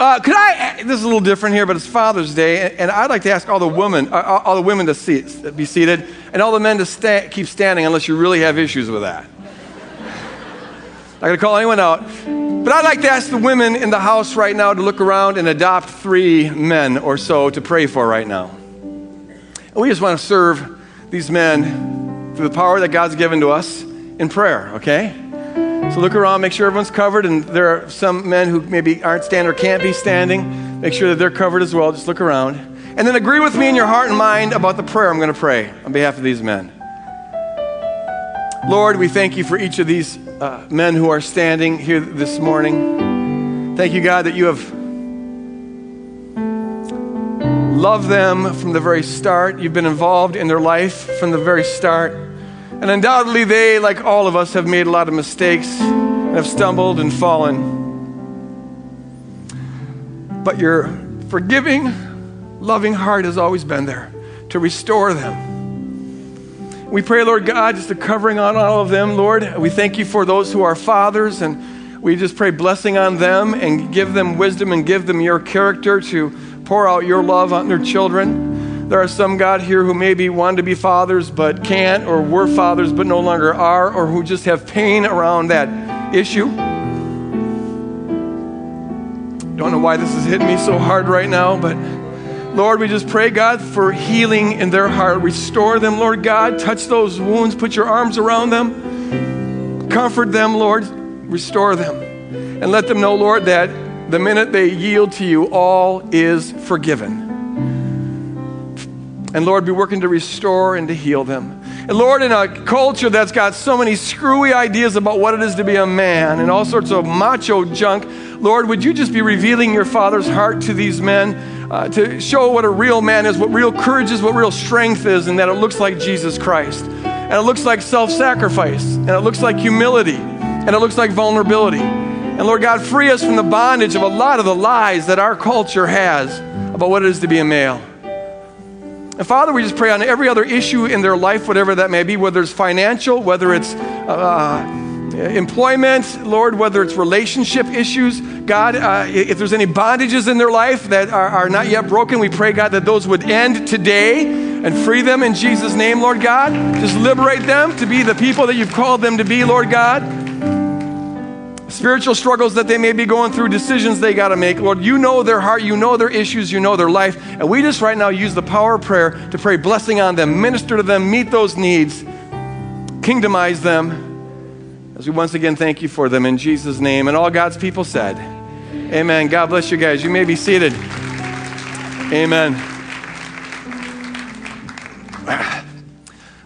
Uh, could I? This is a little different here, but it's Father's Day, and I'd like to ask all the women, uh, all the women to be seated, and all the men to keep standing, unless you really have issues with that. Not to call anyone out, but I'd like to ask the women in the house right now to look around and adopt three men or so to pray for right now. And we just want to serve these men through the power that God's given to us in prayer. Okay? So look around, make sure everyone's covered, and there are some men who maybe aren't standing or can't be standing. Make sure that they're covered as well. Just look around. And then agree with me in your heart and mind about the prayer I'm going to pray on behalf of these men. Lord, we thank you for each of these uh, men who are standing here this morning. Thank you, God, that you have loved them from the very start. You've been involved in their life from the very start. And undoubtedly, they, like all of us, have made a lot of mistakes and have stumbled and fallen. But your forgiving, loving heart has always been there to restore them. We pray, Lord God, just a covering on all of them, Lord. We thank you for those who are fathers, and we just pray blessing on them and give them wisdom and give them your character to pour out your love on their children. There are some, God, here who maybe want to be fathers but can't, or were fathers but no longer are, or who just have pain around that issue. Don't know why this is hitting me so hard right now, but Lord, we just pray, God, for healing in their heart. Restore them, Lord God. Touch those wounds. Put your arms around them. Comfort them, Lord. Restore them. And let them know, Lord, that the minute they yield to you, all is forgiven. And Lord, be working to restore and to heal them. And Lord, in a culture that's got so many screwy ideas about what it is to be a man and all sorts of macho junk, Lord, would you just be revealing your Father's heart to these men uh, to show what a real man is, what real courage is, what real strength is, and that it looks like Jesus Christ. And it looks like self sacrifice, and it looks like humility, and it looks like vulnerability. And Lord God, free us from the bondage of a lot of the lies that our culture has about what it is to be a male. And Father, we just pray on every other issue in their life, whatever that may be, whether it's financial, whether it's uh, employment, Lord, whether it's relationship issues. God, uh, if there's any bondages in their life that are, are not yet broken, we pray, God, that those would end today and free them in Jesus' name, Lord God. Just liberate them to be the people that you've called them to be, Lord God spiritual struggles that they may be going through, decisions they got to make. Lord, you know their heart, you know their issues, you know their life. And we just right now use the power of prayer to pray blessing on them, minister to them, meet those needs, kingdomize them. As we once again thank you for them in Jesus' name. And all God's people said, Amen. God bless you guys. You may be seated. Amen.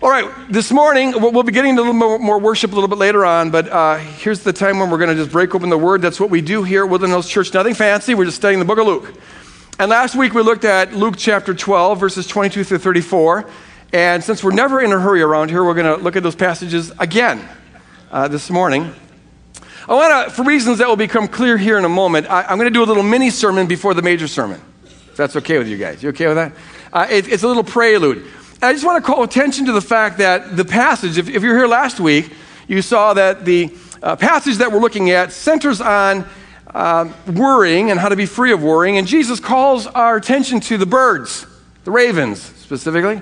All right, this morning, we'll be getting a little more, worship a little bit later on, but uh, here's the time when we're going to just break open the Word. That's what we do here at Woodland Hills Church. Nothing fancy, we're just studying the book of Luke. And last week we looked at Luke chapter 12, verses 22 through 34. And since we're never in a hurry around here, we're going to look at those passages again uh, this morning. I want to, for reasons that will become clear here in a moment, I, am going to do a little mini sermon before the major sermon. If that's okay with you guys. You okay with that? Uh, it, it's a little prelude. I just want to call attention to the fact that the passage, if, if you're here last week, you saw that the uh, passage that we're looking at centers on uh, worrying and how to be free of worrying. And Jesus calls our attention to the birds, the ravens specifically.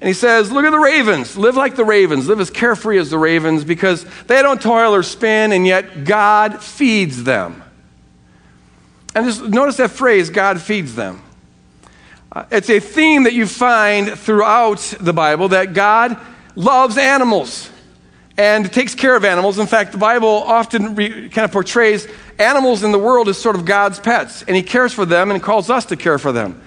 And he says, Look at the ravens. Live like the ravens. Live as carefree as the ravens because they don't toil or spin, and yet God feeds them. And just notice that phrase, God feeds them. Uh, it's a theme that you find throughout the Bible that God loves animals and takes care of animals. In fact, the Bible often re- kind of portrays animals in the world as sort of God's pets, and He cares for them and calls us to care for them.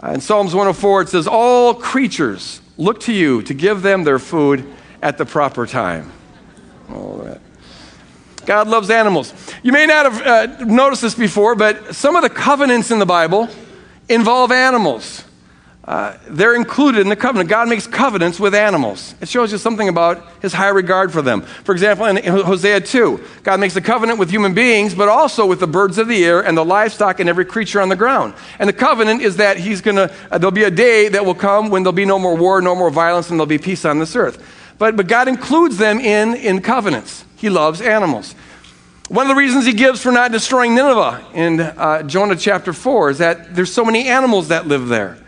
Uh, in Psalms 104, it says, All creatures look to you to give them their food at the proper time. All that. God loves animals. You may not have uh, noticed this before, but some of the covenants in the Bible involve animals. Uh, they're included in the covenant. God makes covenants with animals. It shows you something about his high regard for them. For example, in Hosea 2, God makes a covenant with human beings, but also with the birds of the air and the livestock and every creature on the ground. And the covenant is that he's going to, uh, there'll be a day that will come when there'll be no more war, no more violence, and there'll be peace on this earth. But, but God includes them in, in covenants. He loves animals. One of the reasons he gives for not destroying Nineveh in uh, Jonah chapter 4 is that there's so many animals that live there.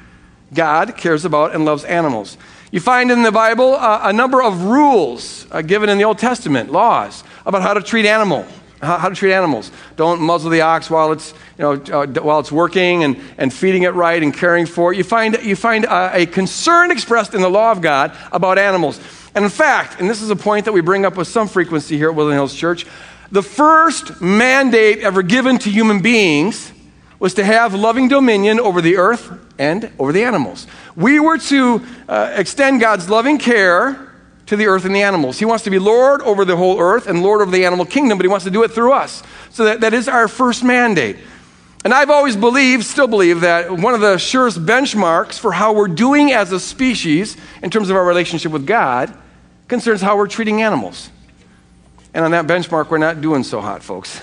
God cares about and loves animals. You find in the Bible uh, a number of rules uh, given in the Old Testament, laws about how to treat animal, how, how, to treat animals. Don't muzzle the ox while it's, you know, uh, while it's working and, and feeding it right and caring for it. You find, you find a, concern expressed in the law of God about animals. And in fact, and this is a point that we bring up with some frequency here at Woodland Hills Church, the first mandate ever given to human beings was to have loving dominion over the earth and over the animals. We were to uh, extend God's loving care to the earth and the animals. He wants to be Lord over the whole earth and Lord over the animal kingdom, but He wants to do it through us. So that, that is our first mandate. And I've always believed, still believe, that one of the surest benchmarks for how we're doing as a species in terms of our relationship with God concerns how we're treating animals. And on that benchmark, we're not doing so hot, folks.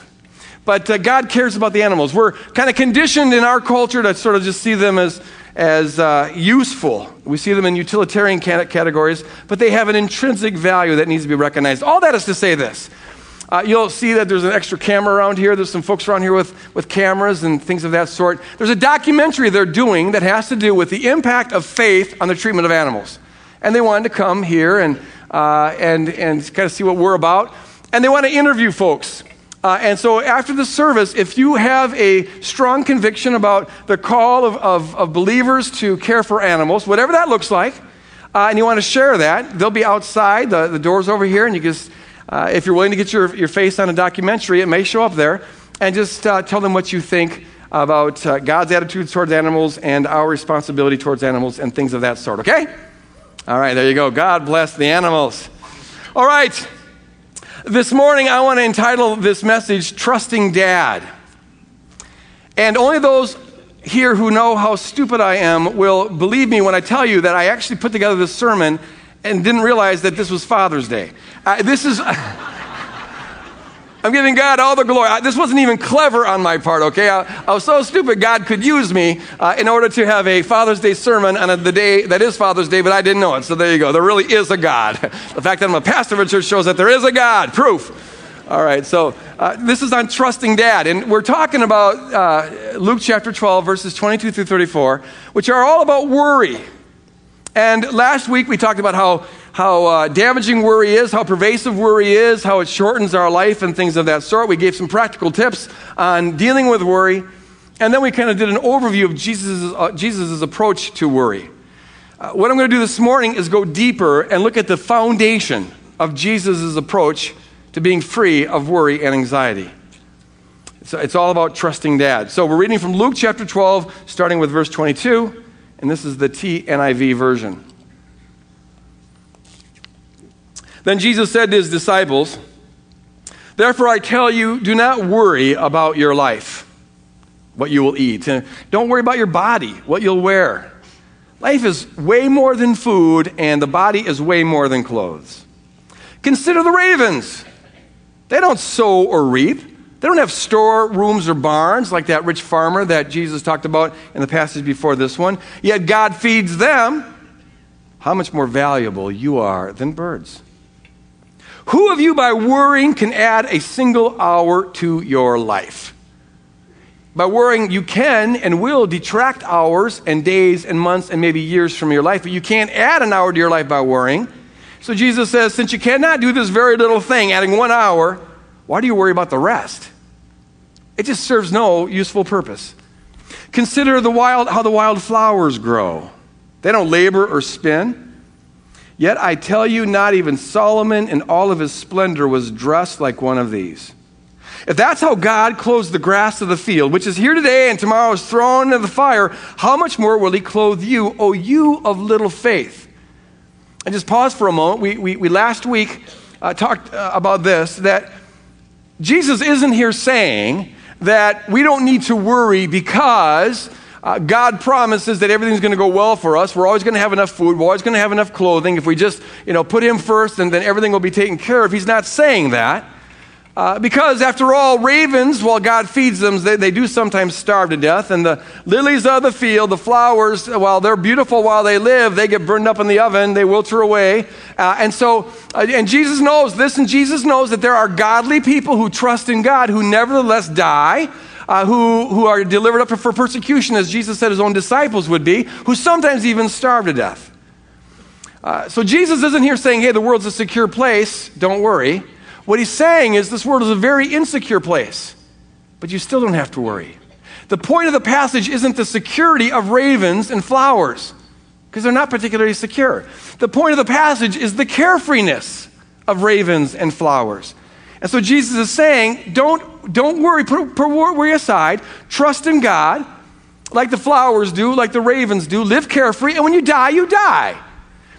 But uh, God cares about the animals. We're kind of conditioned in our culture to sort of just see them as, as uh, useful. We see them in utilitarian categories, but they have an intrinsic value that needs to be recognized. All that is to say this. Uh, you'll see that there's an extra camera around here. There's some folks around here with, with cameras and things of that sort. There's a documentary they're doing that has to do with the impact of faith on the treatment of animals. And they wanted to come here and, uh, and, and kind of see what we're about. And they want to interview folks. Uh, and so after the service, if you have a strong conviction about the call of, of, of believers to care for animals, whatever that looks like, uh, and you want to share that, they'll be outside. The, the door's over here, and you just, uh, if you're willing to get your, your face on a documentary, it may show up there. And just uh, tell them what you think about uh, God's attitude towards animals and our responsibility towards animals and things of that sort, okay? All right, there you go. God bless the animals. All right. This morning, I want to entitle this message Trusting Dad. And only those here who know how stupid I am will believe me when I tell you that I actually put together this sermon and didn't realize that this was Father's Day. Uh, this is. I'm giving God all the glory. I, this wasn't even clever on my part, okay? I, I was so stupid God could use me uh, in order to have a Father's Day sermon on a, the day that is Father's Day, but I didn't know it. So there you go. There really is a God. the fact that I'm a pastor of a church shows that there is a God. Proof. All right, so uh, this is on trusting dad. And we're talking about uh, Luke chapter 12, verses 22 through 34, which are all about worry. And last week we talked about how how uh, damaging worry is, how pervasive worry is, how it shortens our life, and things of that sort. We gave some practical tips on dealing with worry. And then we kind of did an overview of Jesus' uh, Jesus's approach to worry. Uh, what I'm going to do this morning is go deeper and look at the foundation of Jesus' approach to being free of worry and anxiety. So it's all about trusting dad. So we're reading from Luke chapter 12, starting with verse 22, and this is the TNIV version. Then Jesus said to his disciples, Therefore I tell you, do not worry about your life, what you will eat. And don't worry about your body, what you'll wear. Life is way more than food, and the body is way more than clothes. Consider the ravens. They don't sow or reap. They don't have storerooms or barns like that rich farmer that Jesus talked about in the passage before this one. Yet God feeds them. How much more valuable you are than birds. Who of you, by worrying, can add a single hour to your life? By worrying, you can and will detract hours and days and months and maybe years from your life, but you can't add an hour to your life by worrying. So Jesus says, since you cannot do this very little thing, adding one hour, why do you worry about the rest? It just serves no useful purpose. Consider the wild, how the wild flowers grow. They don't labor or spin. Yet I tell you, not even Solomon in all of his splendor was dressed like one of these. If that's how God clothes the grass of the field, which is here today and tomorrow is thrown into the fire, how much more will he clothe you, O you of little faith? And just pause for a moment. We, we, we last week uh, talked uh, about this that Jesus isn't here saying that we don't need to worry because uh, God promises that everything's going to go well for us. We're always going to have enough food. We're always going to have enough clothing. If we just, you know, put Him first, and then everything will be taken care of. He's not saying that. Uh, Uh, because after all, ravens, while God feeds them, they, they do sometimes starve to death. And the lilies of the field, the flowers, while they're beautiful while they live, they get burned up in the oven, they wilter away. Uh, and so, uh, and Jesus knows this, and Jesus knows that there are godly people who trust in God who nevertheless die. Uh, who, who are delivered up for persecution, as Jesus said his own disciples would be, who sometimes even starve to death. Uh, so Jesus isn't here saying, hey, the world's a secure place, don't worry. What he's saying is this world is a very insecure place, but you still don't have to worry. The point of the passage isn't the security of ravens and flowers, because they're not particularly secure. The point of the passage is the carefreeness of ravens and flowers. And so Jesus is saying, don't, don't worry, put, put worry aside, trust in God, like the flowers do, like the ravens do, live carefree, and when you die, you die.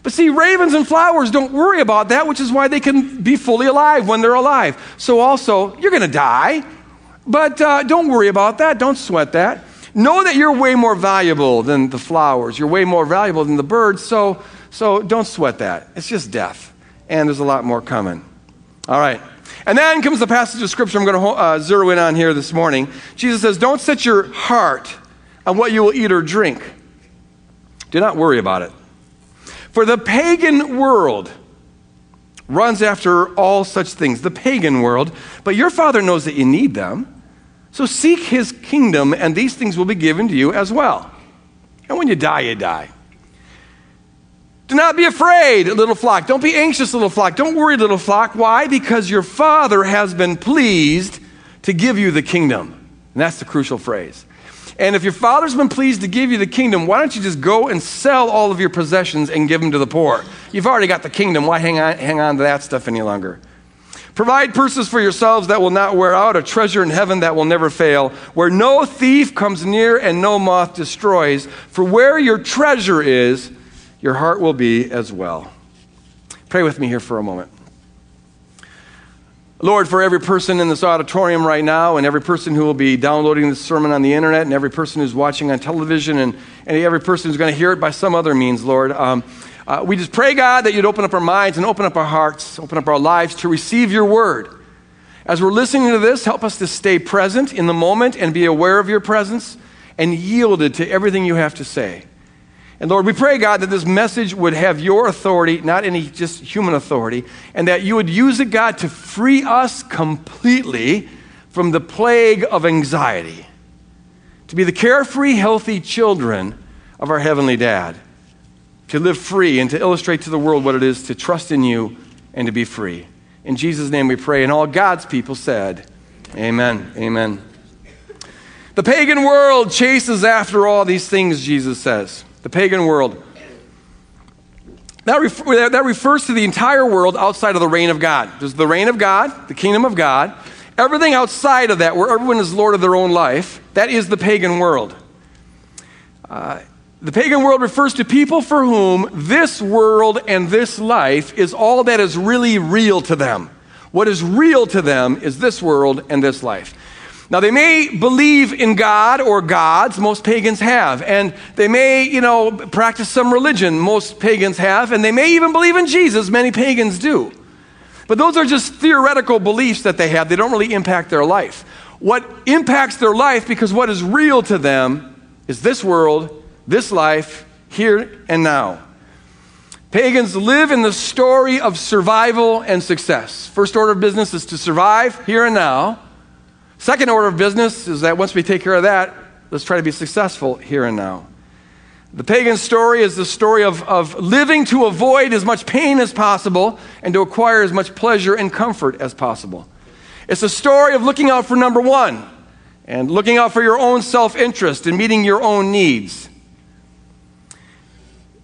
But see, ravens and flowers don't worry about that, which is why they can be fully alive when they're alive. So, also, you're going to die, but uh, don't worry about that. Don't sweat that. Know that you're way more valuable than the flowers. You're way more valuable than the birds, so, so don't sweat that. It's just death. And there's a lot more coming. All right. And then comes the passage of Scripture I'm going to uh, zero in on here this morning. Jesus says, Don't set your heart on what you will eat or drink. Do not worry about it. For the pagan world runs after all such things, the pagan world, but your Father knows that you need them. So seek his kingdom, and these things will be given to you as well. And when you die, you die. Do not be afraid, little flock. Don't be anxious, little flock. Don't worry, little flock. Why? Because your Father has been pleased to give you the kingdom. And that's the crucial phrase. And if your father's been pleased to give you the kingdom, why don't you just go and sell all of your possessions and give them to the poor? You've already got the kingdom. Why hang on, hang on to that stuff any longer? Provide purses for yourselves that will not wear out, a treasure in heaven that will never fail, where no thief comes near and no moth destroys. For where your treasure is, your heart will be as well. Pray with me here for a moment. Lord, for every person in this auditorium right now, and every person who will be downloading this sermon on the internet, and every person who's watching on television, and, and every person who's going to hear it by some other means, Lord, um, uh, we just pray, God, that you'd open up our minds and open up our hearts, open up our lives to receive your word. As we're listening to this, help us to stay present in the moment and be aware of your presence and yielded to everything you have to say. And Lord, we pray, God, that this message would have your authority, not any just human authority, and that you would use it, God, to free us completely from the plague of anxiety, to be the carefree, healthy children of our Heavenly Dad, to live free and to illustrate to the world what it is to trust in you and to be free. In Jesus' name we pray. And all God's people said, Amen. Amen. The pagan world chases after all these things, Jesus says the pagan world. That, that refers to the entire world outside of the reign of God. There's the reign of God, the kingdom of God. Everything outside of that, where everyone is Lord of their own life, that is the pagan world. Uh, the pagan world refers to people for whom this world and this life is all that is really real to them. What is real to them is this world and this life. Now, they may believe in God or gods, most pagans have, and they may, you know, practice some religion, most pagans have, and they may even believe in Jesus, many pagans do. But those are just theoretical beliefs that they have. They don't really impact their life. What impacts their life, because what is real to them, is this world, this life, here and now. Pagans live in the story of survival and success. First order of business is to survive here and now. Second order of business is that once we take care of that, let's try to be successful here and now. The pagan story is the story of, of living to avoid as much pain as possible and to acquire as much pleasure and comfort as possible. It's a story of looking out for number one and looking out for your own self interest and meeting your own needs.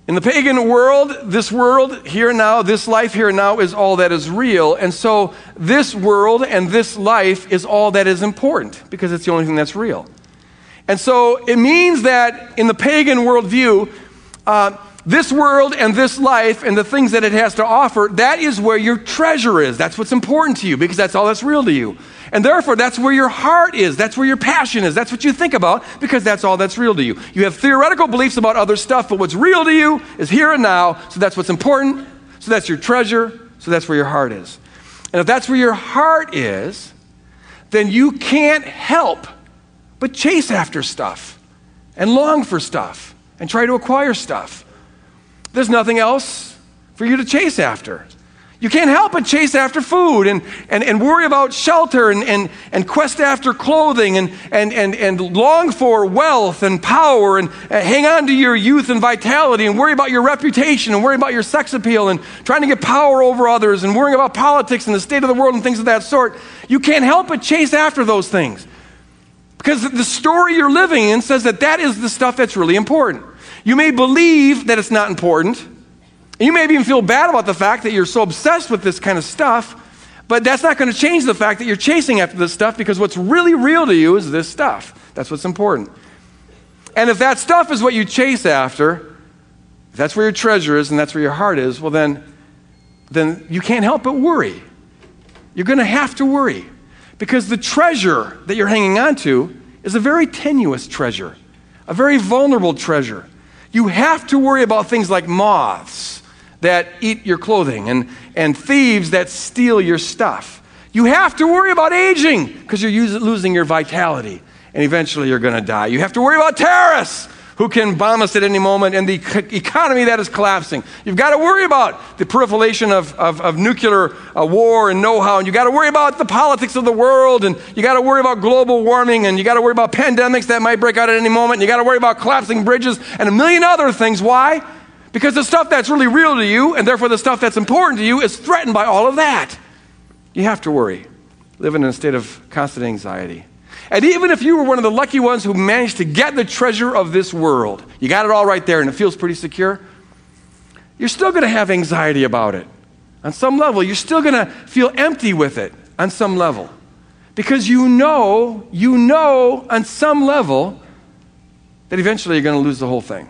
In the pagan world, this world here now, this life here now is all that is real. And so this world and this life is all that is important because it's the only thing that's real. And so it means that in the pagan worldview, uh, this world and this life and the things that it has to offer, that is where your treasure is. That's what's important to you because that's all that's real to you. And therefore, that's where your heart is. That's where your passion is. That's what you think about because that's all that's real to you. You have theoretical beliefs about other stuff, but what's real to you is here and now. So that's what's important. So that's your treasure. So that's where your heart is. And if that's where your heart is, then you can't help but chase after stuff and long for stuff and try to acquire stuff. There's nothing else for you to chase after. You can't help but chase after food and, and, and worry about shelter and, and, and quest after clothing and, and, and, and long for wealth and power and uh, hang on to your youth and vitality and worry about your reputation and worry about your sex appeal and trying to get power over others and worrying about politics and the state of the world and things of that sort. You can't help but chase after those things. Because the story you're living in says that that is the stuff that's really important. You may believe that it's not important you may even feel bad about the fact that you're so obsessed with this kind of stuff, but that's not going to change the fact that you're chasing after this stuff because what's really real to you is this stuff. That's what's important. And if that stuff is what you chase after, if that's where your treasure is and that's where your heart is, well, then, then you can't help but worry. You're going to have to worry because the treasure that you're hanging on to is a very tenuous treasure, a very vulnerable treasure. You have to worry about things like moths that eat your clothing and, and thieves that steal your stuff. You have to worry about aging because you're losing your vitality and eventually you're going to die. You have to worry about terrorists who can bomb us at any moment and the economy that is collapsing. You've got to worry about the proliferation of, of, of nuclear uh, war and know how, and you've got to worry about the politics of the world, and you've got to worry about global warming, and you've got to worry about pandemics that might break out at any moment, and you've got to worry about collapsing bridges and a million other things. Why? Because the stuff that's really real to you, and therefore the stuff that's important to you, is threatened by all of that. You have to worry, living in a state of constant anxiety. And even if you were one of the lucky ones who managed to get the treasure of this world, you got it all right there and it feels pretty secure, you're still going to have anxiety about it. On some level, you're still going to feel empty with it on some level. Because you know, you know on some level that eventually you're going to lose the whole thing.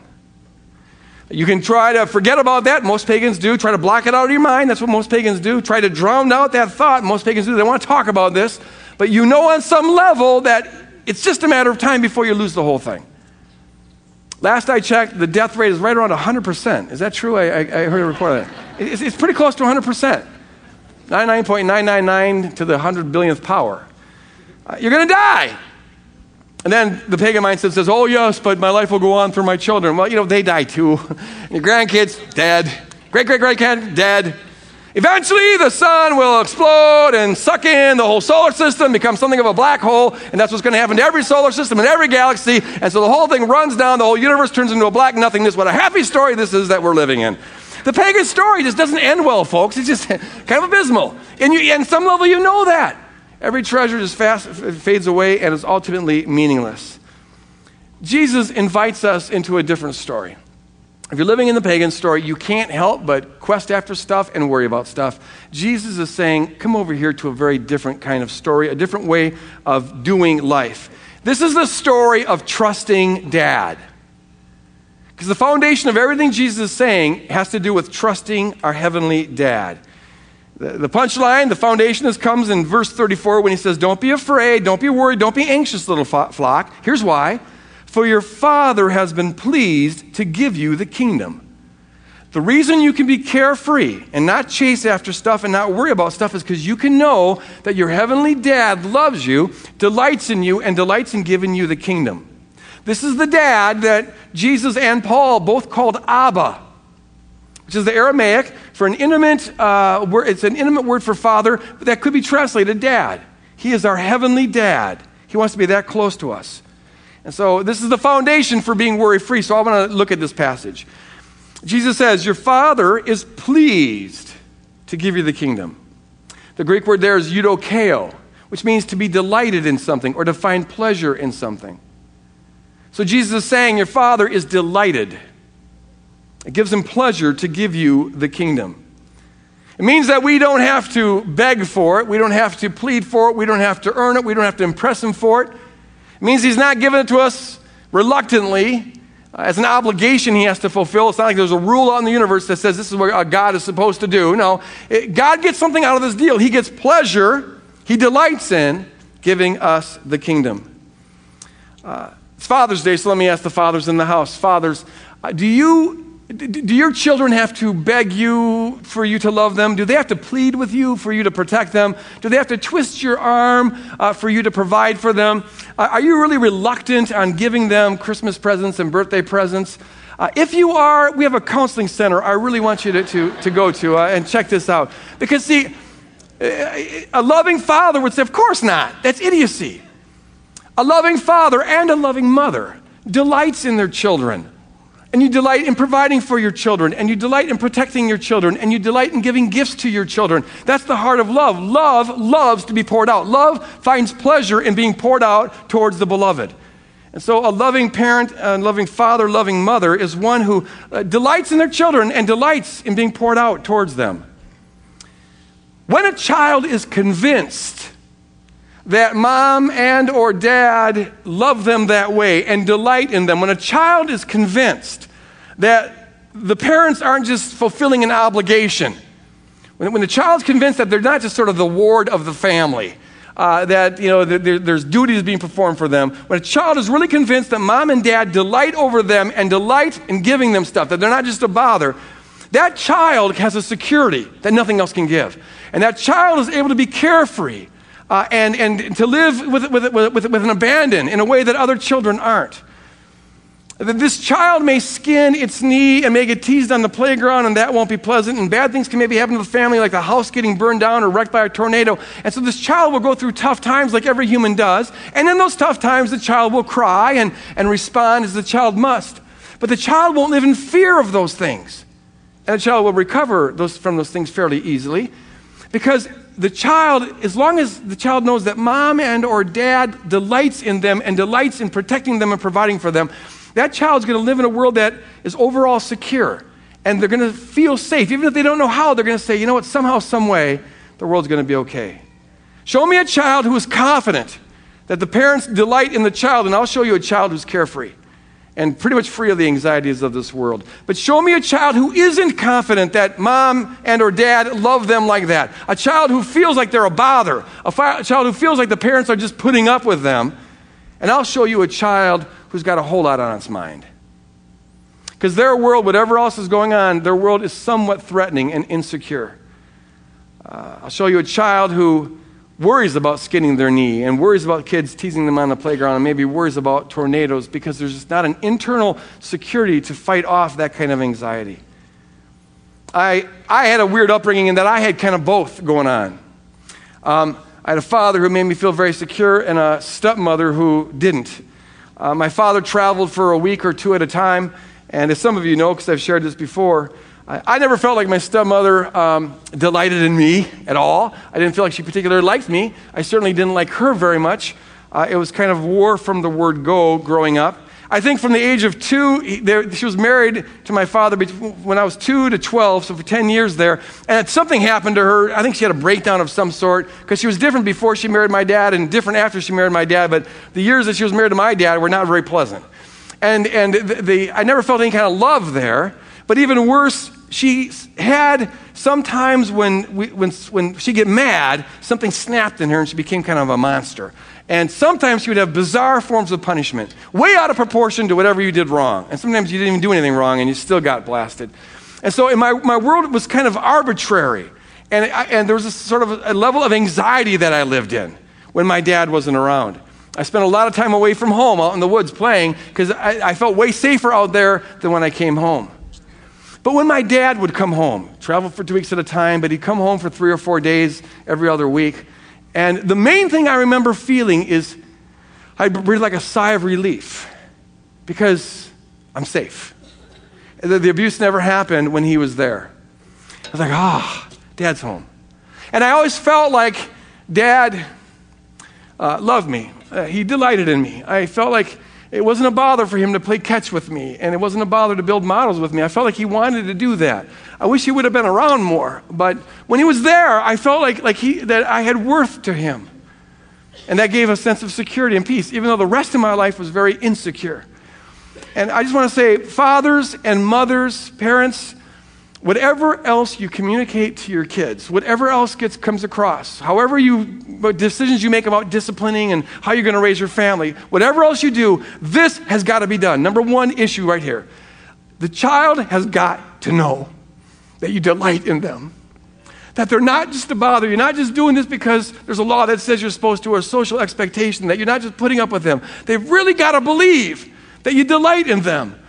You can try to forget about that. Most pagans do. Try to block it out of your mind. That's what most pagans do. Try to drown out that thought. Most pagans do. They want to talk about this. But you know on some level that it's just a matter of time before you lose the whole thing. Last I checked, the death rate is right around 100%. Is that true? I, I, I heard a report of that. It's, it's pretty close to 100%. 99.999 to the 100 billionth power. Uh, you're going to die. And then the pagan mindset says, oh, yes, but my life will go on through my children. Well, you know, they die too. your grandkids, dead. Great, great, great grand, dead. Eventually, the sun will explode and suck in the whole solar system, become something of a black hole, and that's what's going to happen to every solar system and every galaxy. And so the whole thing runs down, the whole universe turns into a black nothingness. What a happy story this is that we're living in. The pagan story just doesn't end well, folks. It's just kind of abysmal. And you, and some level, you know that. Every treasure just fast, fades away and is ultimately meaningless. Jesus invites us into a different story. If you're living in the pagan story, you can't help but quest after stuff and worry about stuff. Jesus is saying, come over here to a very different kind of story, a different way of doing life. This is the story of trusting dad. Because the foundation of everything Jesus is saying has to do with trusting our heavenly dad. The punchline, the foundation, is comes in verse 34 when he says, Don't be afraid, don't be worried, don't be anxious, little flock. Here's why. For your Father has been pleased to give you the kingdom. The reason you can be carefree and not chase after stuff and not worry about stuff is because you can know that your heavenly dad loves you, delights in you, and delights in giving you the kingdom. This is the dad that Jesus and Paul both called Abba which is the Aramaic for an intimate uh, word. It's an intimate word for father, but that could be translated dad. He is our heavenly dad. He wants to be that close to us. And so this is the foundation for being worry free. So I want to look at this passage. Jesus says, Your father is pleased to give you the kingdom. The Greek word there is eudokeo, which means to be delighted in something or to find pleasure in something. So Jesus is saying, Your father is delighted it gives him pleasure to give you the kingdom. It means that we don't have to beg for it. We don't have to plead for it. We don't have to earn it. We don't have to impress him for it. It means he's not giving it to us reluctantly uh, as an obligation he has to fulfill. It's not like there's a rule in the universe that says this is what God is supposed to do. No, it, God gets something out of this deal. He gets pleasure, he delights in giving us the kingdom. Uh, it's Father's Day, so let me ask the fathers in the house Fathers, uh, do you Do your children have to beg you for you to love them? Do they have to plead with you for you to protect them? Do they have to twist your arm uh, for you to provide for them? Uh, are you really reluctant on giving them Christmas presents and birthday presents? Uh, if you are, we have a counseling center I really want you to, to, to go to uh, and check this out. Because, see, a loving father would say, Of course not. That's idiocy. A loving father and a loving mother delights in their children and you delight in providing for your children, and you delight in protecting your children, and you delight in giving gifts to your children. That's the heart of love. Love loves to be poured out. Love finds pleasure in being poured out towards the beloved. And so, a loving parent, a loving father, loving mother is one who uh, delights in their children and delights in being poured out towards them. When a child is convinced that mom and or dad love them that way and delight in them. When a child is convinced that the parents aren't just fulfilling an obligation when, when the child's convinced that they're not just sort of the ward of the family uh, that you know there, there's duties being performed for them when a child is really convinced that mom and dad delight over them and delight in giving them stuff that they're not just a bother that child has a security that nothing else can give. And that child is able to be carefree uh, and, and to live with, with, with, with an abandon in a way that other children aren't. That this child may skin its knee and may get teased on the playground, and that won't be pleasant. And bad things can maybe happen to the family, like the house getting burned down or wrecked by a tornado. And so this child will go through tough times like every human does. And in those tough times, the child will cry and, and respond as the child must. But the child won't live in fear of those things. And the child will recover those, from those things fairly easily because the child, as long as the child knows that mom and or dad delights in them and delights in protecting them and providing for them, that child's going to live in a world that is overall secure. And they're going to feel safe. Even if they don't know how, they're going to say, you know what, somehow, some way, the world's going to be okay. Show me a child who is confident that the parents delight in the child, and I'll show you a child who's carefree and pretty much free of the anxieties of this world. But show me a child who isn't confident that mom and or dad love them like that. A child who feels like they're a bother. A, fi- a child who feels like the parents are just putting up with them. And I'll show you a child who's got a whole lot on its mind. Because their world, whatever else is going on, their world is somewhat threatening and insecure. Uh, I'll show you a child who worries about skinning their knee and worries about kids teasing them on the playground and maybe worries about tornadoes because there's just not an internal security to fight off that kind of anxiety. I, I had a weird upbringing in that I had kind of both going on. Um, I had a father who made me feel very secure and a stepmother who didn't. Uh, my father traveled for a week or two at a time, and as some of you know, because I've shared this before, I, I never felt like my stepmother um, delighted in me at all. I didn't feel like she particularly liked me. I certainly didn't like her very much. Uh, it was kind of war from the word go growing up. I think from the age of two, there, she was married to my father when I was two to 12, so for 10 years there. And something happened to her. I think she had a breakdown of some sort because she was different before she married my dad and different after she married my dad. But the years that she was married to my dad were not very pleasant. And, and the, the I never felt any kind of love there. But even worse, she had sometimes when, we, when, when she'd get mad, something snapped in her and she became kind of a monster. And sometimes she would have bizarre forms of punishment, way out of proportion to whatever you did wrong. And sometimes you didn't even do anything wrong and you still got blasted. And so my, my world was kind of arbitrary. And, I, and there was a sort of a level of anxiety that I lived in when my dad wasn't around. I spent a lot of time away from home out in the woods playing because I, I felt way safer out there than when I came home. But when my dad would come home, travel for two weeks at a time, but he'd come home for three or four days every other week. And the main thing I remember feeling is I breathe like a sigh of relief because I'm safe. The, the abuse never happened when he was there. I was like, ah, oh, dad's home. And I always felt like dad uh, loved me. Uh, he delighted in me. I felt like it wasn't a bother for him to play catch with me, and it wasn't a bother to build models with me. I felt like he wanted to do that. I wish he would have been around more, but when he was there, I felt like, like he, that I had worth to him. And that gave a sense of security and peace, even though the rest of my life was very insecure. And I just want to say, fathers and mothers, parents, whatever else you communicate to your kids, whatever else gets, comes across, however you, decisions you make about disciplining and how you're going to raise your family, whatever else you do, this has got to be done. Number one issue right here. The child has got to know that you delight in them. That they're not just to bother. You're not just doing this because there's a law that says you're supposed to or a social expectation, that you're not just putting up with them. They've really got to believe that you delight in them.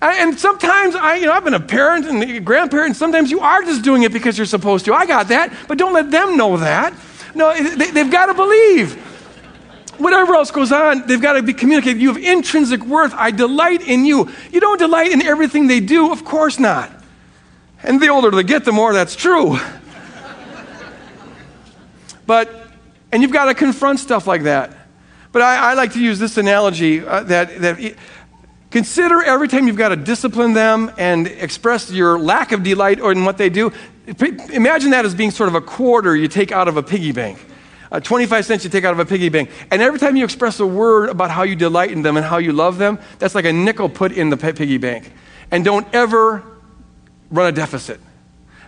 And sometimes I, you know, I've been a parent and a grandparent, and sometimes you are just doing it because you're supposed to. I got that, but don't let them know that. No, they, they've got to believe. Whatever else goes on, they've got to be communicated. You have intrinsic worth. I delight in you. You don't delight in everything they do, of course not. And the older they get, the more that's true. but, and you've got to confront stuff like that. But I, I like to use this analogy uh, that, that Consider every time you've got to discipline them and express your lack of delight in what they do. Imagine that as being sort of a quarter you take out of a piggy bank. Uh, 25 cents you take out of a piggy bank. And every time you express a word about how you delight in them and how you love them, that's like a nickel put in the piggy bank. And don't ever run a deficit.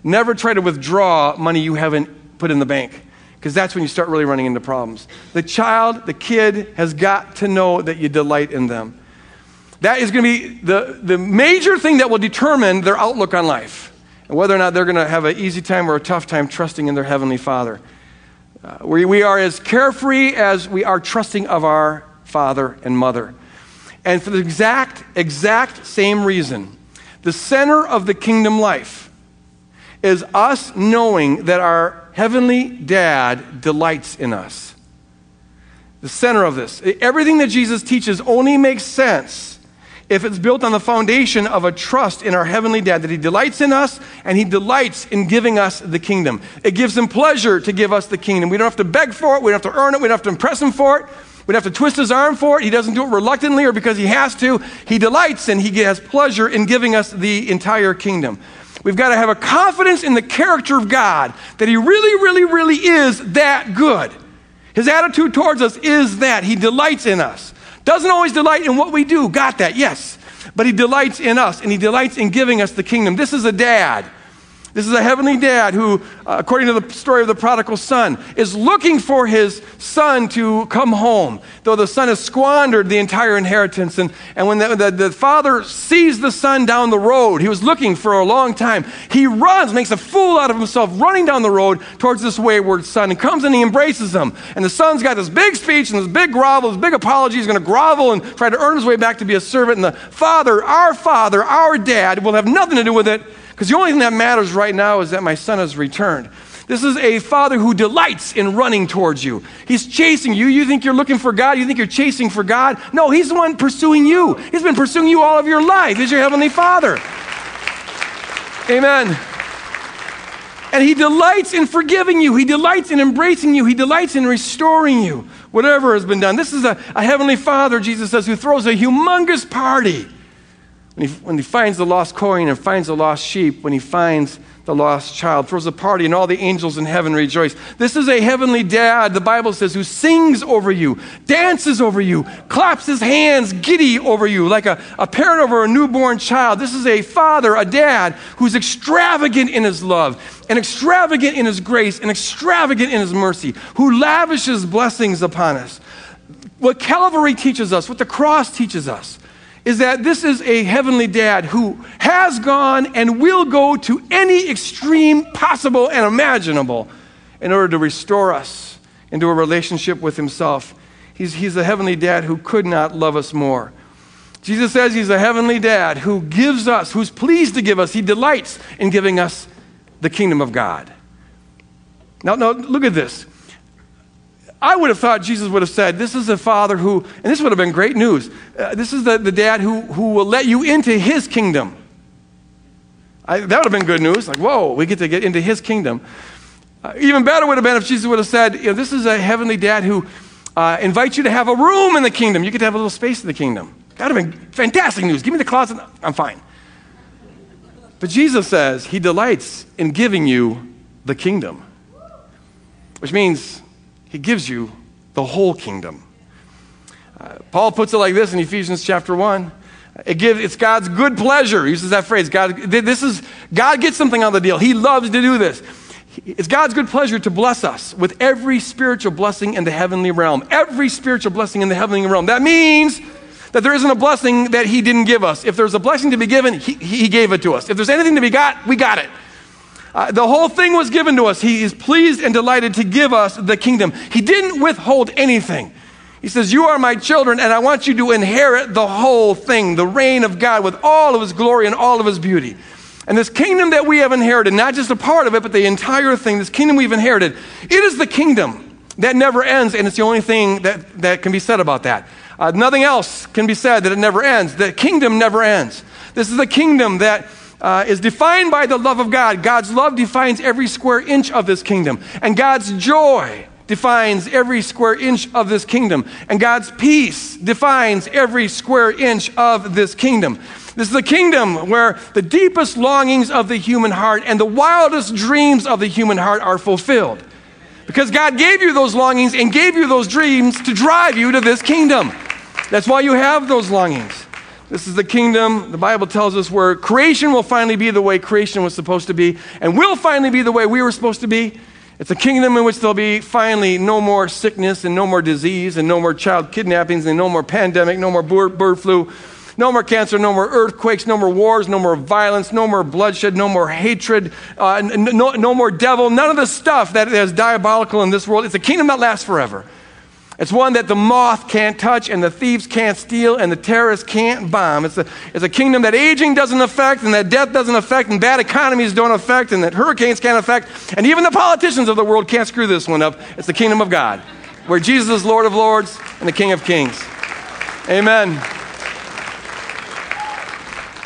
Never try to withdraw money you haven't put in the bank because that's when you start really running into problems. The child, the kid, has got to know that you delight in them. That is going to be the, the major thing that will determine their outlook on life and whether or not they're going to have an easy time or a tough time trusting in their Heavenly Father. Uh, we, we are as carefree as we are trusting of our father and mother. And for the exact, exact same reason, the center of the kingdom life is us knowing that our heavenly dad delights in us. The center of this. Everything that Jesus teaches only makes sense if it's built on the foundation of a trust in our Heavenly Dad, that He delights in us and He delights in giving us the kingdom. It gives Him pleasure to give us the kingdom. We don't have to beg for it, we don't have to earn it, we don't have to impress Him for it. We don't have to twist his arm for it. He doesn't do it reluctantly or because he has to. He delights and he has pleasure in giving us the entire kingdom. We've got to have a confidence in the character of God that he really, really, really is that good. His attitude towards us is that he delights in us. Doesn't always delight in what we do. Got that, yes. But he delights in us and he delights in giving us the kingdom. This is a dad this is a heavenly dad who, uh, according to the story of the prodigal son, is looking for his son to come home, though the son has squandered the entire inheritance. And, and when the, the, the father sees the son down the road, he was looking for a long time, he runs, makes a fool out of himself, running down the road towards this wayward son, and comes and he embraces him. And the son's got this big speech and this big grovel, this big apology. He's going to grovel and try to earn his way back to be a servant. And the father, our father, our dad, will have nothing to do with it because the only thing that matters right now is that my son has returned. This is a father who delights in running towards you. He's chasing you. You think you're looking for God. You think you're chasing for God. No, He's the one pursuing you. He's been pursuing you all of your life. He's your Heavenly Father. Amen. And He delights in forgiving you. He delights in embracing you. He delights in restoring you, whatever has been done. This is a, a Heavenly Father, Jesus says, who throws a humongous party when he, when he finds the lost coin and finds the lost sheep, when he finds the lost child, throws a party, and all the angels in heaven rejoice. This is a heavenly dad, the Bible says, who sings over you, dances over you, claps his hands giddy over you, like a, a parent over a newborn child. This is a father, a dad, who's extravagant in his love, and extravagant in his grace, and extravagant in his mercy, who lavishes blessings upon us. What Calvary teaches us, what the cross teaches us, is that this is a heavenly dad who has gone and will go to any extreme possible and imaginable in order to restore us into a relationship with himself. He's, he's a heavenly dad who could not love us more. Jesus says he's a heavenly dad who gives us, who's pleased to give us, he delights in giving us the kingdom of God. Now, now look at this. I would have thought Jesus would have said, This is a father who, and this would have been great news. Uh, this is the, the dad who, who will let you into his kingdom. I, that would have been good news. Like, whoa, we get to get into his kingdom. Uh, even better would have been if Jesus would have said, you know, This is a heavenly dad who uh, invites you to have a room in the kingdom. You get to have a little space in the kingdom. That would have been fantastic news. Give me the closet. I'm fine. But Jesus says he delights in giving you the kingdom, which means he gives you the whole kingdom. Uh, Paul puts it like this in Ephesians chapter 1. It gives, it's God's good pleasure. He uses that phrase. God, this is, God gets something on the deal. He loves to do this. It's God's good pleasure to bless us with every spiritual blessing in the heavenly realm. Every spiritual blessing in the heavenly realm. That means That there isn't a blessing that He didn't give us. If there's a blessing to be given, He, he gave it to us. If there's anything to be got, we got it. Uh, the whole thing was given to us. He is pleased and delighted to give us the kingdom. He didn't withhold anything. He says, You are my children, and I want you to inherit the whole thing, the reign of God with all of his glory and all of his beauty. And this kingdom that we have inherited, not just a part of it, but the entire thing, this kingdom we've inherited, it is the kingdom that never ends, and it's the only thing that, that can be said about that. Uh, nothing else can be said that it never ends. The kingdom never ends. This is the kingdom that uh, is defined by the love of God. God's love defines every square inch of this kingdom. And God's joy defines every square inch of this kingdom. And God's peace defines every square inch of this kingdom. This is a kingdom where the deepest longings of the human heart and the wildest dreams of the human heart are fulfilled. Because God gave you those longings and gave you those dreams to drive you to this kingdom. That's why you have those longings. This is the kingdom, the Bible tells us, where creation will finally be the way creation was supposed to be, and will finally be the way we were supposed to be. It's a kingdom in which there'll be finally no more sickness and no more disease and no more child kidnappings and no more pandemic, no more bird, flu, no more cancer, no more earthquakes, no more wars, no more violence, no more bloodshed, no more hatred, uh, no, no more devil, none of the stuff that is diabolical in this world. It's a kingdom that lasts forever. It's one that the moth can't touch and the thieves can't steal and the terrorists can't bomb. It's a, it's a kingdom that aging doesn't affect and that death doesn't affect and bad economies don't affect and that hurricanes can't affect and even the politicians of the world can't screw this one up. It's the kingdom of God where Jesus is Lord of Lords and the King of Kings. Amen.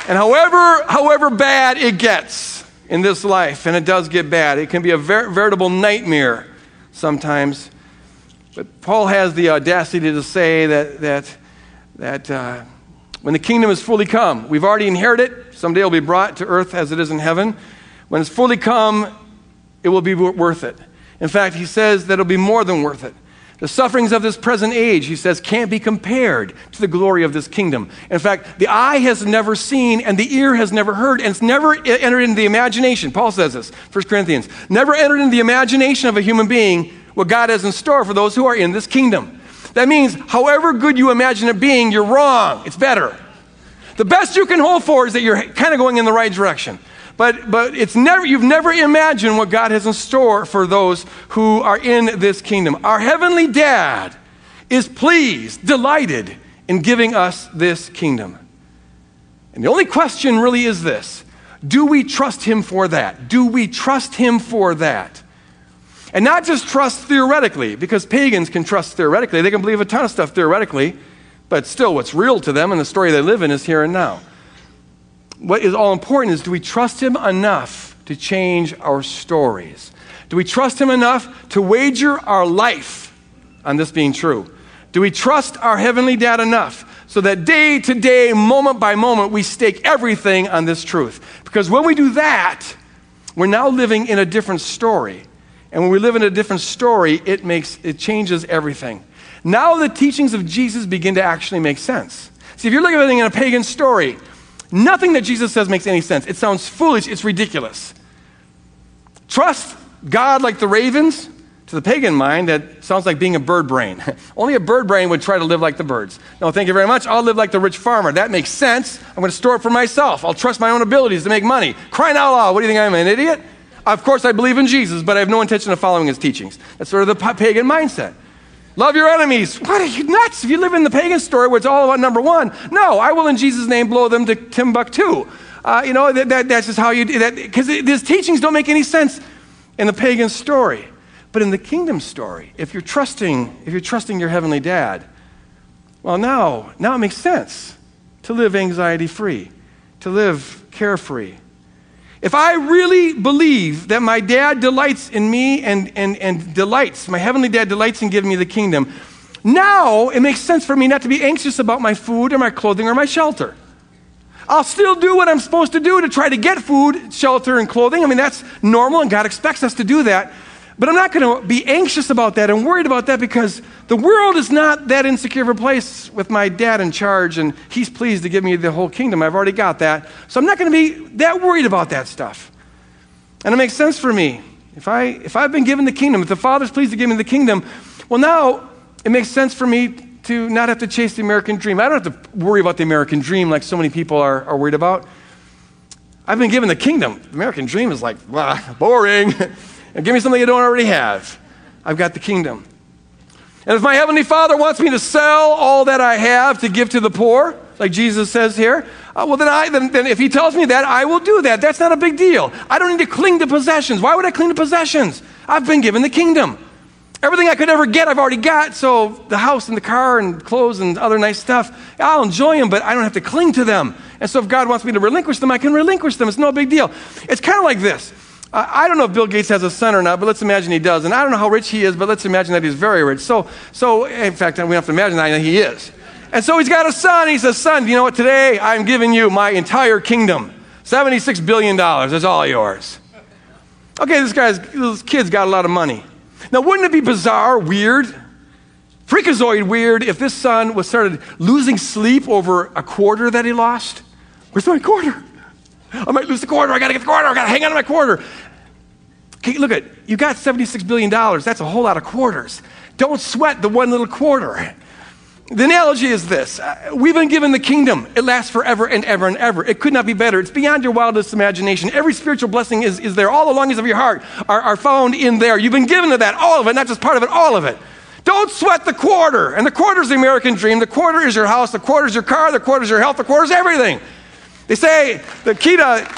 And however, however bad it gets in this life, and it does get bad, it can be a ver- veritable nightmare sometimes but Paul has the audacity to say that, that, that uh, when the kingdom is fully come, we've already inherited it, someday it'll be brought to earth as it is in heaven. When it's fully come, it will be worth it. In fact, he says that it'll be more than worth it. The sufferings of this present age, he says, can't be compared to the glory of this kingdom. In fact, the eye has never seen and the ear has never heard and it's never entered into the imagination. Paul says this, 1 Corinthians. Never entered into the imagination of a human being what God has in store for those who are in this kingdom. That means, however good you imagine it being, you're wrong. It's better. The best you can hope for is that you're kind of going in the right direction. But, but it's never, you've never imagined what God has in store for those who are in this kingdom. Our heavenly dad is pleased, delighted in giving us this kingdom. And the only question really is this Do we trust him for that? Do we trust him for that? And not just trust theoretically, because pagans can trust theoretically. They can believe a ton of stuff theoretically, but still, what's real to them and the story they live in is here and now. What is all important is do we trust Him enough to change our stories? Do we trust Him enough to wager our life on this being true? Do we trust our Heavenly Dad enough so that day to day, moment by moment, we stake everything on this truth? Because when we do that, we're now living in a different story. And when we live in a different story, it makes it changes everything. Now the teachings of Jesus begin to actually make sense. See, if you're looking at it in a pagan story, nothing that Jesus says makes any sense. It sounds foolish, it's ridiculous. Trust God like the ravens, to the pagan mind, that sounds like being a bird brain. Only a bird brain would try to live like the birds. No, thank you very much. I'll live like the rich farmer. That makes sense. I'm going to store it for myself. I'll trust my own abilities to make money. Crying out loud, what do you think I'm an idiot? Of course, I believe in Jesus, but I have no intention of following his teachings. That's sort of the pagan mindset. Love your enemies. What are you nuts? If you live in the pagan story where it's all about number one, no, I will in Jesus' name blow them to Timbuktu. Uh, you know, that, that, that's just how you do that. Because these teachings don't make any sense in the pagan story. But in the kingdom story, if you're trusting, if you're trusting your heavenly dad, well, now, now it makes sense to live anxiety free, to live carefree, if I really believe that my dad delights in me and, and, and delights, my heavenly dad delights in giving me the kingdom, now it makes sense for me not to be anxious about my food or my clothing or my shelter. I'll still do what I'm supposed to do to try to get food, shelter, and clothing. I mean, that's normal, and God expects us to do that. But I'm not going to be anxious about that and worried about that because the world is not that insecure of a place with my dad in charge and he's pleased to give me the whole kingdom. I've already got that. So I'm not going to be that worried about that stuff. And it makes sense for me. If, I, if I've been given the kingdom, if the Father's pleased to give me the kingdom, well, now it makes sense for me to not have to chase the American dream. I don't have to worry about the American dream like so many people are, are worried about. I've been given the kingdom. The American dream is like, blah, boring. Give me something you don't already have. I've got the kingdom. And if my heavenly Father wants me to sell all that I have to give to the poor, like Jesus says here, uh, well, then, I, then, then if he tells me that, I will do that. That's not a big deal. I don't need to cling to possessions. Why would I cling to possessions? I've been given the kingdom. Everything I could ever get, I've already got. So the house and the car and clothes and other nice stuff, I'll enjoy them, but I don't have to cling to them. And so if God wants me to relinquish them, I can relinquish them. It's no big deal. It's kind of like this. I don't know if Bill Gates has a son or not, but let's imagine he does. And I don't know how rich he is, but let's imagine that he's very rich. So, so in fact, we don't have to imagine that he is. And so he's got a son. He says, Son, you know what? Today I'm giving you my entire kingdom. $76 billion. That's all yours. Okay, this guy's, this kid's got a lot of money. Now, wouldn't it be bizarre, weird, freakazoid weird if this son was started losing sleep over a quarter that he lost? Where's my quarter? I might lose the quarter. I got to get the quarter. I got to hang on to my quarter. Okay, look at you got $76 billion. That's a whole lot of quarters. Don't sweat the one little quarter. The analogy is this uh, We've been given the kingdom. It lasts forever and ever and ever. It could not be better. It's beyond your wildest imagination. Every spiritual blessing is, is there. All the longings of your heart are, are found in there. You've been given to that, all of it, not just part of it, all of it. Don't sweat the quarter. And the quarter is the American dream. The quarter is your house. The quarter is your car. The quarter is your health. The quarter is everything. They say the key to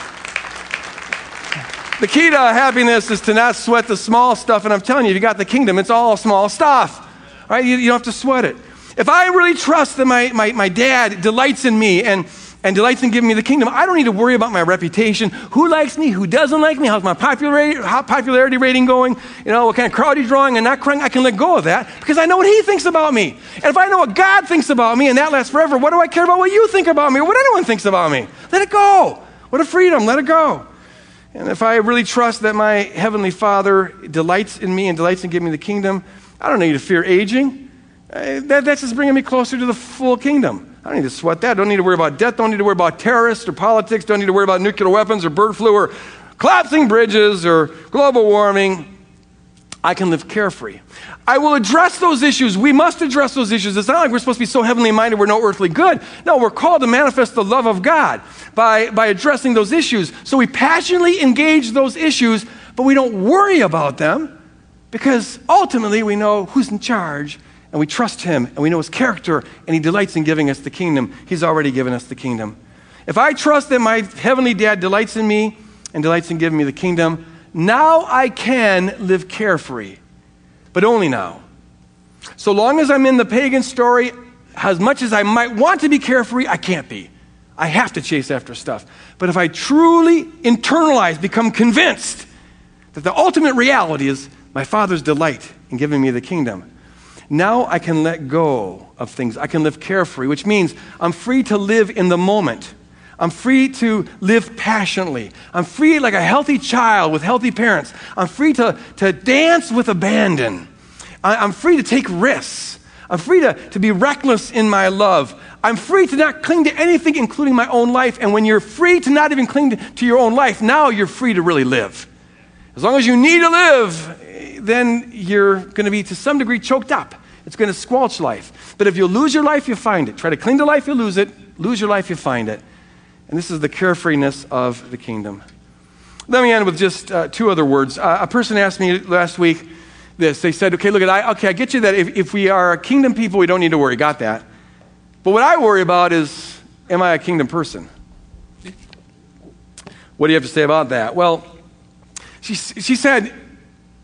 the key to happiness is to not sweat the small stuff. And I'm telling you, if you got the kingdom, it's all small stuff. Right? You, you don't have to sweat it. If I really trust that my, my, my dad delights in me and, and delights in giving me the kingdom, I don't need to worry about my reputation. Who likes me? Who doesn't like me? How's my popularity, how popularity rating going? You know, what kind of crowd he's drawing and not crying? I can let go of that because I know what he thinks about me. And if I know what God thinks about me and that lasts forever, what do I care about what you think about me or what anyone thinks about me? Let it go. What a freedom. Let it go. And if I really trust that my Heavenly Father delights in me and delights in giving me the kingdom, I don't need to fear aging. Uh, that, that's just bringing me closer to the full kingdom. I don't need to sweat that. I Don't need to worry about death. Don't need to worry about terrorists or politics. Don't need to worry about nuclear weapons or bird flu or collapsing bridges or global warming. I can live carefree. I will address those issues. We must address those issues. It's not like we're supposed to be so heavenly minded we're no earthly good. No, we're called to manifest the love of God by, by addressing those issues. So we passionately engage those issues, but we don't worry about them because ultimately we know who's in charge and we trust him and we know his character and he delights in giving us the kingdom. He's already given us the kingdom. If I trust that my heavenly dad delights in me and delights in giving me the kingdom, now I can live carefree, but only now. So long as I'm in the pagan story, as much as I might want to be carefree, I can't be. I have to chase after stuff. But if I truly internalize, become convinced that the ultimate reality is my Father's delight in giving me the kingdom, now I can let go of things. I can live carefree, which means I'm free to live in the moment. I'm free to live passionately. I'm free like a healthy child with healthy parents. I'm free to, to dance with abandon. I, I'm free to take risks. I'm free to, to be reckless in my love. I'm free to not cling to anything, including my own life. And when you're free to not even cling to, to your own life, now you're free to really live. As long as you need to live, then you're going to be to some degree choked up. It's going to squelch life. But if you lose your life, you find it. Try to cling to life, you lose it. Lose your life, you find it. And this is the carefreeness of the kingdom. Let me end with just uh, two other words. Uh, a person asked me last week this. They said, okay, look at I okay, I get you that if, if we are a kingdom people, we don't need to worry. Got that. But what I worry about is, am I a kingdom person? What do you have to say about that? Well, she, she said,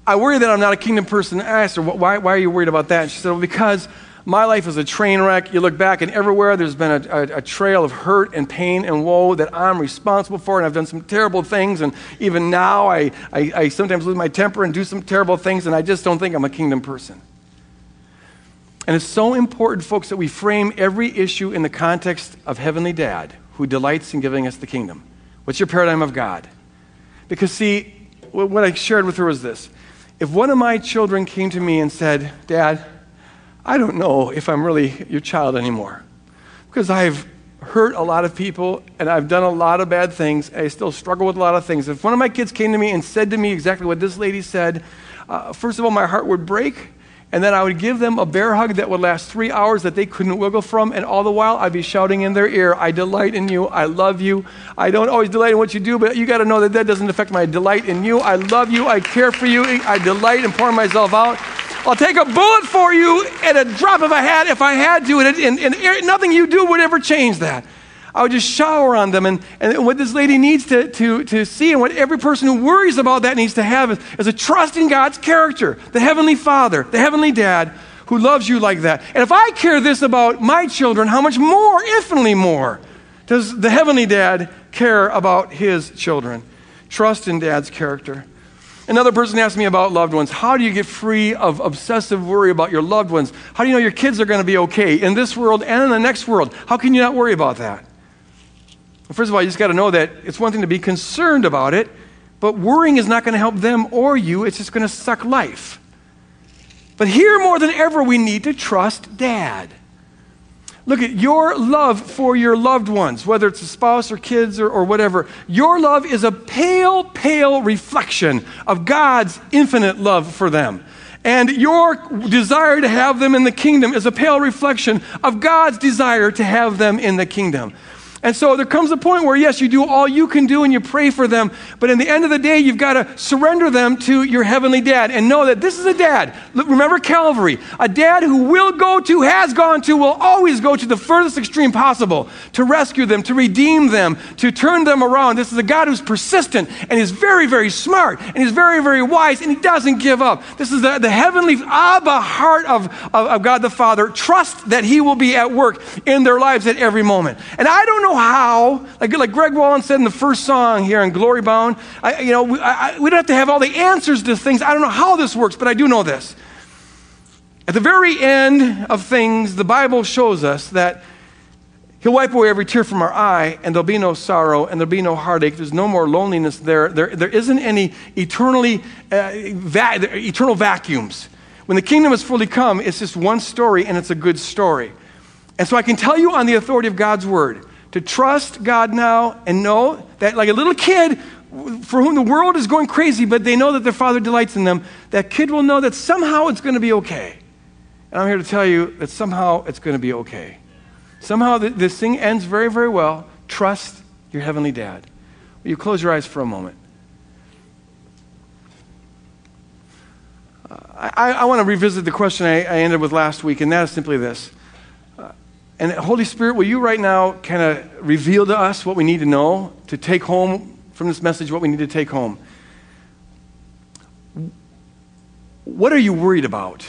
I worry that I'm not a kingdom person. I asked her, why, why are you worried about that? And she said, well, because my life is a train wreck. You look back, and everywhere there's been a, a, a, trail of hurt and pain and woe that I'm responsible for, and I've done some terrible things. And even now, I, I, I sometimes lose my temper and do some terrible things, and I just don't think I'm a kingdom person. And it's so important, folks, that we frame every issue in the context of Heavenly Dad, who delights in giving us the kingdom. What's your paradigm of God? Because, see, what I shared with her was this if one of my children came to me and said, Dad, I don't know if I'm really your child anymore because I've hurt a lot of people and I've done a lot of bad things. I still struggle with a lot of things. If one of my kids came to me and said to me exactly what this lady said, uh, first of all, my heart would break. And then I would give them a bear hug that would last three hours that they couldn't wiggle from. And all the while, I'd be shouting in their ear, I delight in you. I love you. I don't always delight in what you do, but you got to know that that doesn't affect my delight in you. I love you. I care for you. I delight in pouring myself out. I'll take a bullet for you at a drop of a hat if I had to, and, and, and nothing you do would ever change that. I would just shower on them. And, and what this lady needs to, to, to see, and what every person who worries about that needs to have, is, is a trust in God's character, the Heavenly Father, the Heavenly Dad who loves you like that. And if I care this about my children, how much more, infinitely more, does the Heavenly Dad care about his children? Trust in Dad's character. Another person asked me about loved ones. How do you get free of obsessive worry about your loved ones? How do you know your kids are going to be okay in this world and in the next world? How can you not worry about that? Well, first of all, you just got to know that it's one thing to be concerned about it, but worrying is not going to help them or you. It's just going to suck life. But here more than ever, we need to trust dad. Look at your love for your loved ones, whether it's a spouse or kids or, or whatever. Your love is a pale, pale reflection of God's infinite love for them. And your desire to have them in the kingdom is a pale reflection of God's desire to have them in the kingdom. And so there comes a point where, yes, you do all you can do and you pray for them, but in the end of the day, you've got to surrender them to your heavenly dad and know that this is a dad. Remember Calvary, a dad who will go to, has gone to, will always go to the furthest extreme possible to rescue them, to redeem them, to turn them around. This is a God who's persistent and is very, very smart and he's very, very wise and he doesn't give up. This is the, the heavenly Abba heart of, of, of God the Father. Trust that he will be at work in their lives at every moment. And I don't know how, like, like Greg Wallen said in the first song here in Glory Bound, I, you know, we, I, we don't have to have all the answers to things. I don't know how this works, but I do know this. At the very end of things, the Bible shows us that He'll wipe away every tear from our eye, and there'll be no sorrow, and there'll be no heartache. There's no more loneliness there. There, there isn't any eternally, uh, va- eternal vacuums. When the kingdom is fully come, it's just one story, and it's a good story. And so I can tell you on the authority of God's word to trust God now and know that, like a little kid for whom the world is going crazy, but they know that their father delights in them, that kid will know that somehow it's going to be okay. And I'm here to tell you that somehow it's going to be okay. Somehow this thing ends very, very well. Trust your heavenly dad. Will you close your eyes for a moment? I, I want to revisit the question I, I ended with last week, and that is simply this and Holy Spirit, will you right now kind of reveal to us what we need to know to take home from this message, what we need to take home? What are you worried about?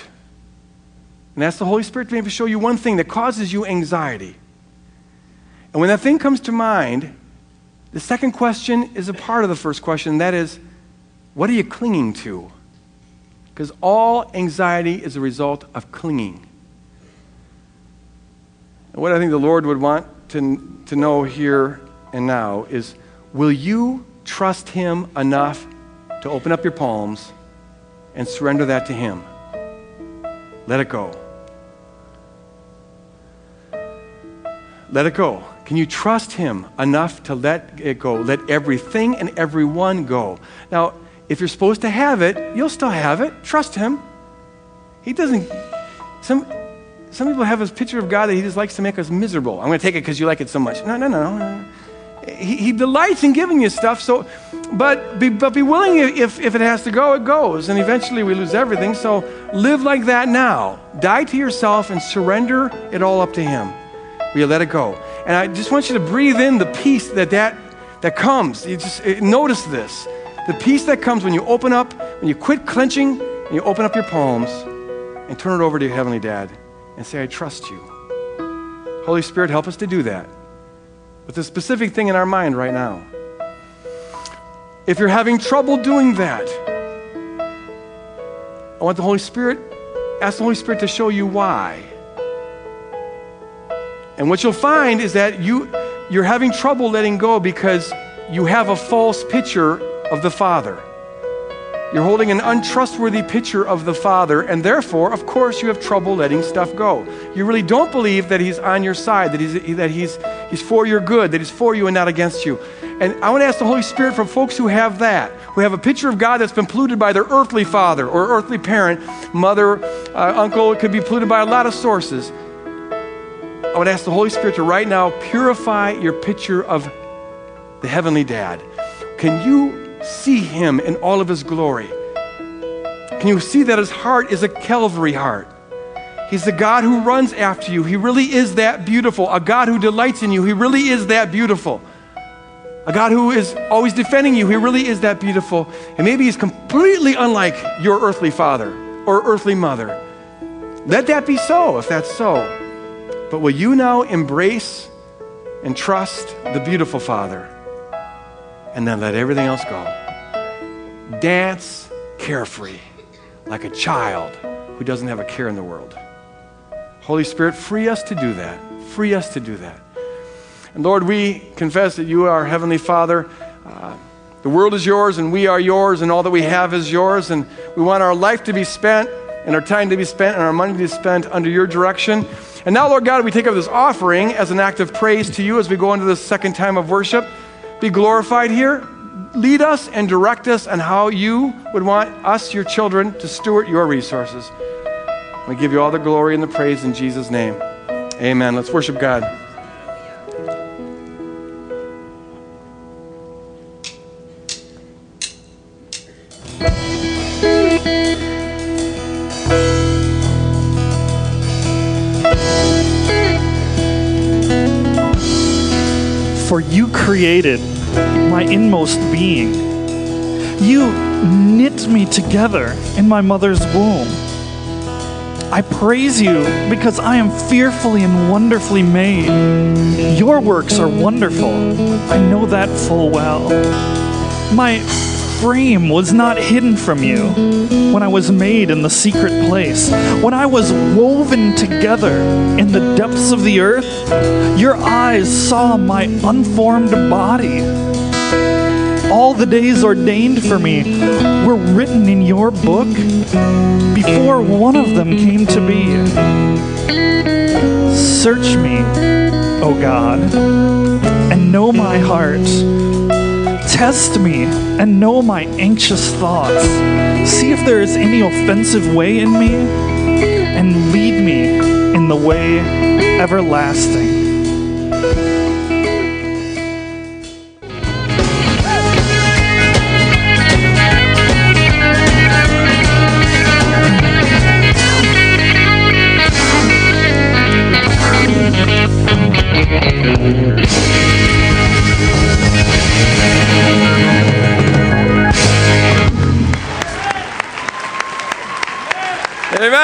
And ask the Holy Spirit to maybe show you one thing that causes you anxiety. And when that thing comes to mind, the second question is a part of the first question, that is, what are you clinging to? Because all anxiety is a result of clinging. And what I think the Lord would want to, to know here and now is will you trust Him enough to open up your palms and surrender that to Him? Let it go. Let it go. Can you trust Him enough to let it go? Let everything and everyone go. Now, if you're supposed to have it, you'll still have it. Trust Him. He doesn't. Some, some people have this picture of God that he just likes to make us miserable. I'm going to take it because you like it so much. No, no, no. He, he, delights in giving you stuff, so, but be, but be willing if, if it has to go, it goes. And eventually we lose everything. So live like that now. Die to yourself and surrender it all up to him. We let it go. And I just want you to breathe in the peace that that, that comes. You just eh, notice this. The peace that comes when you open up, when you quit clenching, and you open up your palms and turn it over to your Heavenly Dad and say, I trust you. Holy Spirit, help us to do that with a specific thing in our mind right now. If you're having trouble doing that, I want the Holy Spirit, ask the Holy Spirit to show you why. And what you'll find is that you, you're having trouble letting go because you have a false picture of the Father. You're holding an untrustworthy picture of the Father, and therefore, of course, you have trouble letting stuff go. You really don't believe that He's on your side, that He's, that he's, He's for your good, that He's for you and not against you. And I want to ask the Holy Spirit for folks who have that, who have a picture of God that's been polluted by their earthly father or earthly parent, mother, uh, uncle, it could be polluted by a lot of sources. I would ask the Holy Spirit to right now purify your picture of the Heavenly Dad. Can you see Him in all of His glory? Can you see that His heart is a Calvary heart? He's the God who runs after you. He really is that beautiful. A God who delights in you. He really is that beautiful. A God who is always defending you. He really is that beautiful. And maybe He's completely unlike your earthly father or earthly mother. Let that be so if that's so. But will you now embrace and trust the beautiful Father and then let everything else go? Dance carefree like a child who doesn't have a care in the world. Holy Spirit, free us to do that. Free us to do that. And Lord, we confess that you are Heavenly Father. Uh, the world is yours and we are yours and all that we have is yours. And we want our life to be spent and our time to be spent and our money to be spent under your direction. And now, Lord God, we take up this offering as an act of praise to you as we go into this second time of worship. Be glorified here. Lead us and direct us on how you would want us, your children, to steward your resources. We give you all the glory and the praise in Jesus' name. Amen. Let's worship God. created my inmost being. You knit me together in my mother's womb. I praise you because I am fearfully and wonderfully made. Your works are wonderful. I know that full well. My frame was not hidden from you when I was made in the secret place. When I was woven together in the depths of the earth, your eyes saw my unformed body. All the days ordained for me were written in your book before one of them came to be. Search me, O God, and know my heart Test me and know my anxious thoughts. See if there is any offensive way in me, and lead me in the way everlasting.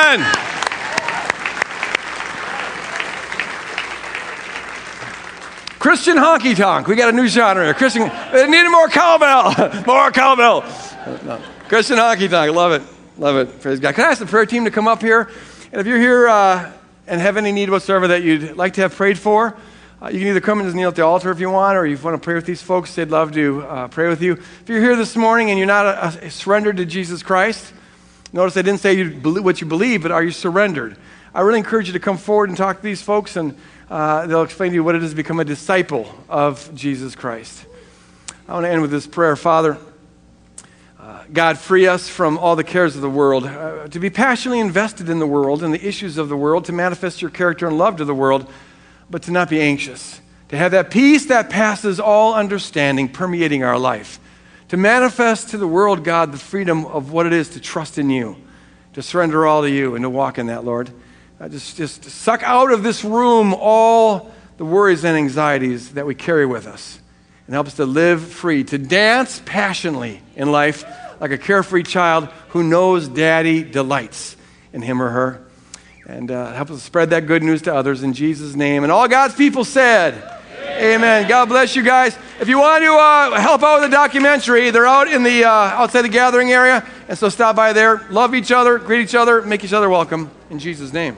Amen. Christian honky tonk. We got a new genre here. Christian, need more cowbell. more cowbell. No. Christian honky tonk. Love it. Love it. Praise God. Can I ask the prayer team to come up here? And if you're here uh, and have any need whatsoever that you'd like to have prayed for, uh, you can either come and just kneel at the altar if you want, or if you want to pray with these folks, they'd love to uh, pray with you. If you're here this morning and you're not uh, surrendered to Jesus Christ, Notice I didn't say you what you believe, but are you surrendered? I really encourage you to come forward and talk to these folks, and uh, they'll explain to you what it is to become a disciple of Jesus Christ. I want to end with this prayer Father, uh, God, free us from all the cares of the world, uh, to be passionately invested in the world and the issues of the world, to manifest your character and love to the world, but to not be anxious, to have that peace that passes all understanding permeating our life to manifest to the world, God, the freedom of what it is to trust in you, to surrender all to you, and to walk in that, Lord. Uh, just, just suck out of this room all the worries and anxieties that we carry with us and help us to live free, to dance passionately in life like a carefree child who knows daddy delights in him or her. And uh, help us spread that good news to others in Jesus' name. And all God's people said, Amen. God bless you guys. If you want to uh, help out with the documentary, they're out in the uh, outside the gathering area, and so stop by there. Love each other, greet each other, make each other welcome in Jesus' name.